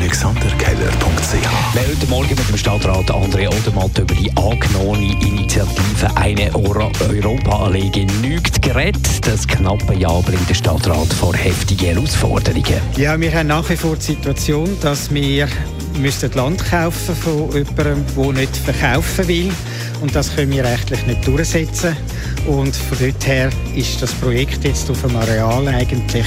alexanderkeller.ch Wir haben heute Morgen mit dem Stadtrat André Odermatt über die angenommene Initiative «Eine Europa-Allee genügt» geredet. Das knappe Jahr bringt der Stadtrat vor heftige Herausforderungen. Ja, wir haben nach wie vor die Situation, dass wir müssten Land kaufen von jemandem, der nicht verkaufen will. Und das können wir rechtlich nicht durchsetzen. Und von dort her ist das Projekt jetzt auf dem Areal eigentlich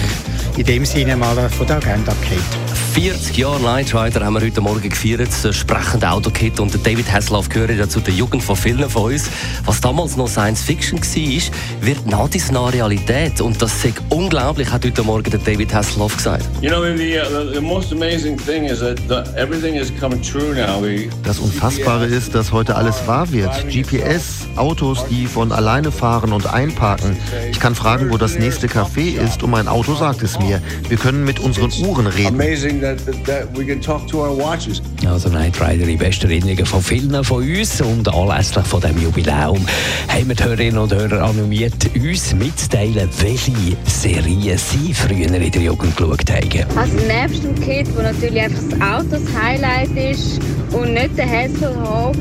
in dem Sinne mal von der Agenda gefallen. 40 Jahre Night Rider haben wir heute Morgen gefeiert, das sprechende Autokit und David Hasselhoff gehört ja zu der Jugend von vielen von uns. Was damals noch Science Fiction war, wird nahtlos nah Realität und das ist unglaublich, hat heute Morgen der David Hasselhoff gesagt. You know, the, uh, the most amazing thing is that the, everything is coming true now. We, Das Unfassbare ist, dass heute alles wahr wird. GPS, Autos, die von alleine fahren und einparken. Ich kann fragen, wo das nächste Café ist und mein Auto sagt es mir. Wir können mit unseren Uhren reden. That, that, we can talk to our watches. Also Night Rider in besten Erinnerungen von vielen von uns und anlässlich von dem Jubiläum haben wir die Hörerinnen und Hörer animiert, uns mitzuteilen, welche Serien sie früher in der Jugend geschaut haben. Also nebst dem Kit, wo natürlich einfach das Auto das Highlight ist und nicht der Hasselhoff,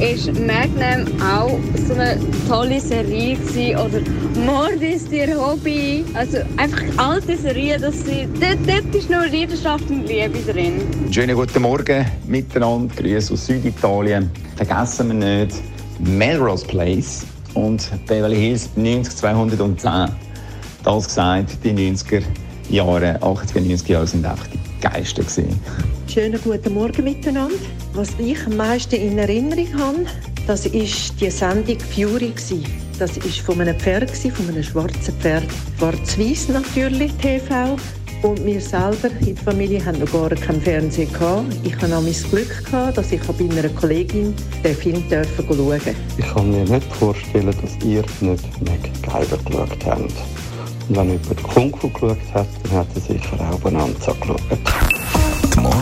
ist Magnum auch so eine tolle Serie gewesen. Oder Mord ist ihr Hobby. Also einfach alte Serien, dass sie, dort, dort ist nur Leidenschaft und Liebe drin. Schönen guten Morgen miteinander, Grüße aus Süditalien. Vergessen wir nicht Melrose Place und Beverly Hills 90210. Das gesagt, die 90er Jahre, 80er, 90er Jahre sind einfach die geilsten gewesen. Schönen guten Morgen miteinander. Was ich am meisten in Erinnerung habe, das ist die Sendung Fury. Das ist von einem Pferd, von einem schwarzen Pferd. Schwarz-Weiß natürlich, TV. Und wir selber in der Familie haben noch gar keinen Fernseher gehabt. Ich hatte auch mein Glück, gehabt, dass ich bei einer Kollegin den Film schauen durfte. Ich kann mir nicht vorstellen, dass ihr nicht MacGyver geschaut habt. Und wenn jemand Kung Fu geschaut hat, dann hat er sicher auch Bonanza geschaut.